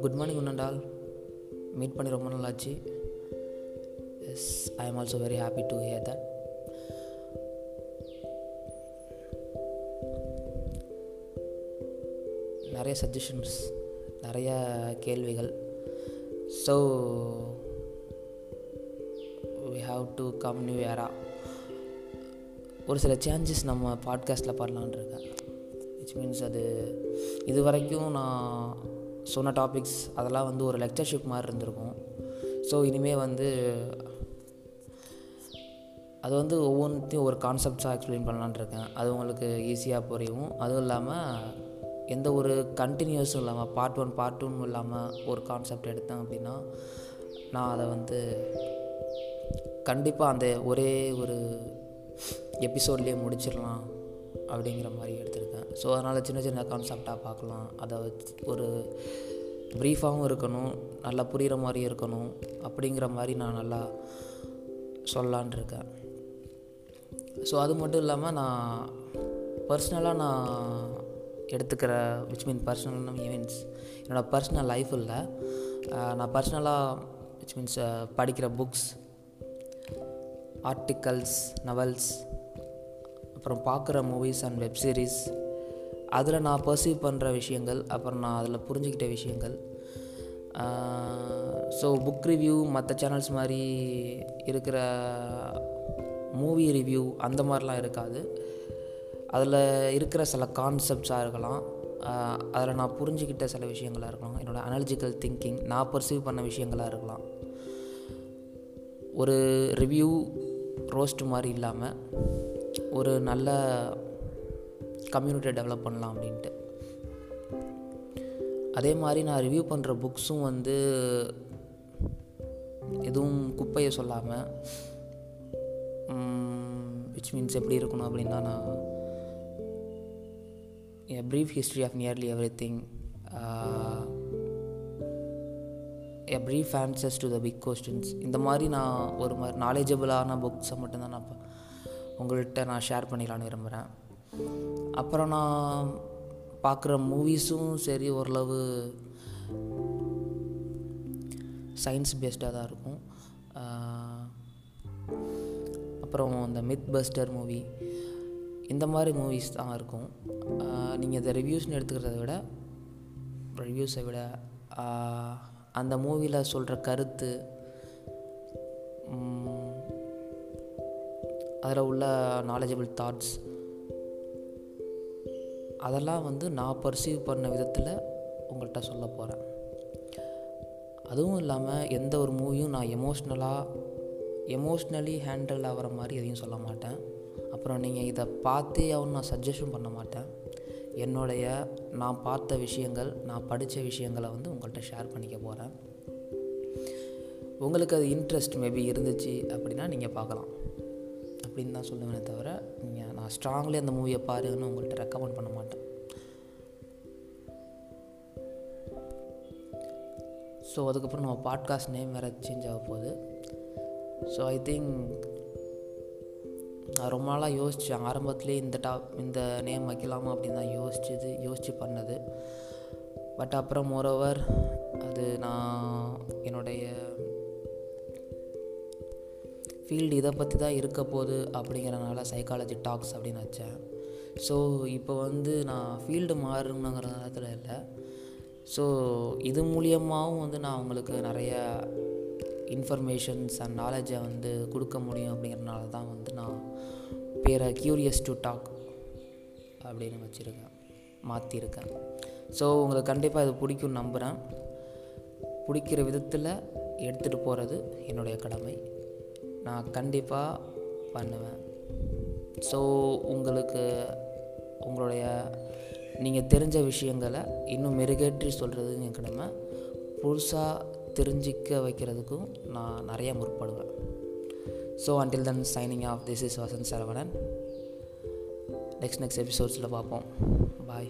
Good morning உன்னண்டால் meet பண்ணி ரொம்ப நாள் ஆச்சு yes I am also very happy to hear that நிறைய சஜஷன்ஸ் நிறைய கேள்விகள் so we have to come new era ஒரு சில சேஞ்சஸ் நம்ம பாட்காஸ்ட்டில் பண்ணலான் இருக்கேன். விச் மீன்ஸ் அது இது வரைக்கும் நான் சொன்ன டாபிக்ஸ் அதெல்லாம் வந்து ஒரு லெக்சர்ஷிப் மாதிரி இருந்திருக்கும். ஸோ இனிமேல் வந்து அது வந்து ஒவ்வொன்றையும் ஒரு கான்செப்ட்ஸாக எக்ஸ்பிளைன் பண்ணலான் இருக்கேன். அது உங்களுக்கு ஈஸியாக புரியும். அதுவும் இல்லாமல் எந்த ஒரு கண்டினியூஸும் இல்லாமல் பார்ட் ஒன் பார்ட் டூன்னு இல்லாமல் ஒரு கான்செப்ட் எடுத்தேன் அப்படின்னா நான் அதை வந்து கண்டிப்பாக அந்த ஒரே ஒரு எபிசோட்லேயே முடிச்சிடலாம் அப்படிங்கிற மாதிரி எடுத்திருக்கேன். ஸோ அதனால் சின்ன சின்ன கான்செப்டாக பார்க்கலாம். அதை வச்சு ஒரு ப்ரீஃபாகவும் இருக்கணும் நல்லா புரிகிற மாதிரி இருக்கணும் அப்படிங்கிற மாதிரி நான் நல்லா சொல்லான் இருக்கேன். ஸோ அது மட்டும் இல்லாமல் நான் பர்சனலாக நான் எடுத்துக்கிற விச் மீன் பர்சனல் மீன்ஸ் என்னோடய பர்சனல் லைஃப் இல்லை. நான் பர்சனலாக விச் மீன்ஸ் படிக்கிற புக்ஸ் ஆர்டிக்கல்ஸ் நவல்ஸ் அப்புறம் பார்க்குற மூவிஸ் அண்ட் வெப் சீரிஸ் அதில் நான் பர்சீவ் பண்ணுற விஷயங்கள் அப்புறம் நான் அதில் புரிஞ்சுக்கிட்ட விஷயங்கள். ஸோ புக் ரிவ்யூ மற்ற சேனல்ஸ் மாதிரி இருக்கிற மூவி ரிவ்யூ அந்த மாதிரிலாம் இருக்காது. அதில் இருக்கிற சில கான்செப்ட்ஸாக இருக்கலாம். அதில் நான் புரிஞ்சுக்கிட்ட சில விஷயங்களாக இருக்கலாம். என்னோடய அனாலஜிக்கல் திங்கிங் நான் பர்சீவ் பண்ண விஷயங்களாக இருக்கலாம். ஒரு ரிவ்யூ ரோஸ்ட் மாதிரி இல்லாமல் ஒரு நல்ல கம்யூனிட்டியை டெவலப் பண்ணலாம் அப்படின்ட்டு. அதே மாதிரி நான் ரிவ்யூ பண்ணுற புக்ஸும் வந்து எதுவும் குப்பையை சொல்லாமல் விச் மீன்ஸ் எப்படி இருக்கணும் அப்படின்னா நான் a brief history of nearly everything a brief answers to the big questions இந்த மாதிரி நான் ஒரு மாதிரி நாலேஜபிளான புக்ஸை மட்டும்தான் நான் உங்கள்கிட்ட நான் ஷேர் பண்ணிடலான்னு விரும்புகிறேன் அப்புறம் நான் பார்க்குற மூவிஸும் சரி ஓரளவு சயின்ஸ் பேஸ்டாக தான் இருக்கும். அப்புறம் இந்த மித் பஸ்டர் மூவி இந்த மாதிரி மூவிஸ் தான் இருக்கும். நீங்கள் இதை ரிவ்யூஸ்னு எடுத்துக்கிறத விட ரிவ்யூஸை விட அந்த மூவியில் சொல்கிற கருத்து அதில் உள்ள நாலேஜபிள் தாட்ஸ் அதெல்லாம் வந்து நான் பர்சீவ் பண்ண விதத்தில் உங்கள்கிட்ட சொல்ல போகிறேன் அதுவும் இல்லாமல் எந்த ஒரு மூவியும் நான் எமோஷ்னலாக எமோஷ்னலி ஹேண்டில் ஆகிற மாதிரி எதையும் சொல்ல மாட்டேன். அப்புறம் நீங்கள் இதை பார்த்தே ஆகும் நான் சஜஷன் பண்ண மாட்டேன். என்னுடைய நான் பார்த்த விஷயங்கள் நான் படித்த விஷயங்களை வந்து உங்கள்கிட்ட ஷேர் பண்ணிக்க போகிறேன் உங்களுக்கு அது இன்ட்ரெஸ்ட் மேபி இருந்துச்சு அப்படின்னா நீங்கள் பார்க்கலாம். அப்படின்னு தான் சொல்லுவேனே தவிர நீங்கள் நான் ஸ்ட்ராங்லி அந்த மூவியை பாருன்னு உங்கள்கிட்ட ரெக்கமெண்ட் பண்ண மாட்டேன். ஸோ அதுக்கப்புறம் நம்ம பாட்காஸ்ட் நேம் வேறு சேஞ்ச் ஆக போகுது. ஸோ ஐ திங்க் ரொம்ப நாளாக யோசித்தேன் ஆரம்பத்துலேயே இந்த டாப் இந்த நேம் வைக்கலாமா அப்படின்னு தான் யோசிச்சது யோசித்து பண்ணது. பட் அப்புறம் மோரோவர் அது நான் என்னுடைய ஃபீல்டு இதை பற்றி தான் இருக்க போகுது அப்படிங்கிறனால சைக்காலஜி டாக்ஸ் அப்படின்னு வச்சேன். ஸோ இப்போ வந்து நான் ஃபீல்டு மாறணுங்கிற நேரத்தில் இல்லை. ஸோ இது மூலியமாகவும் வந்து நான் உங்களுக்கு நிறைய இன்ஃபர்மேஷன்ஸ் அண்ட் நாலேஜை வந்து கொடுக்க முடியும் அப்படிங்கிறனால தான் வந்து நான் பேரை க்யூரியஸ் டு டாக் அப்படின்னு வச்சுருக்கேன் மாற்றிருக்கேன் ஸோ உங்களுக்கு கண்டிப்பாக இது பிடிக்கும் நம்புகிறேன் பிடிக்கிற விதத்தில் எடுத்துகிட்டு போகிறது என்னுடைய கடமை. நான் கண்டிப்பாக பண்ணுவேன். ஸோ உங்களுக்கு உங்களுடைய நீங்கள் தெரிஞ்ச விஷயங்களை இன்னும் மெருகேற்றி சொல்கிறது என் கடமை. புதுசாக தெரிஞ்சிக்க வைக்கிறதுக்கும் நான் நிறையா முற்படுவேன். So until then signing off this is Vasanth Saravanan next next எபிசோட்ஸில் பார்ப்போம். பாய்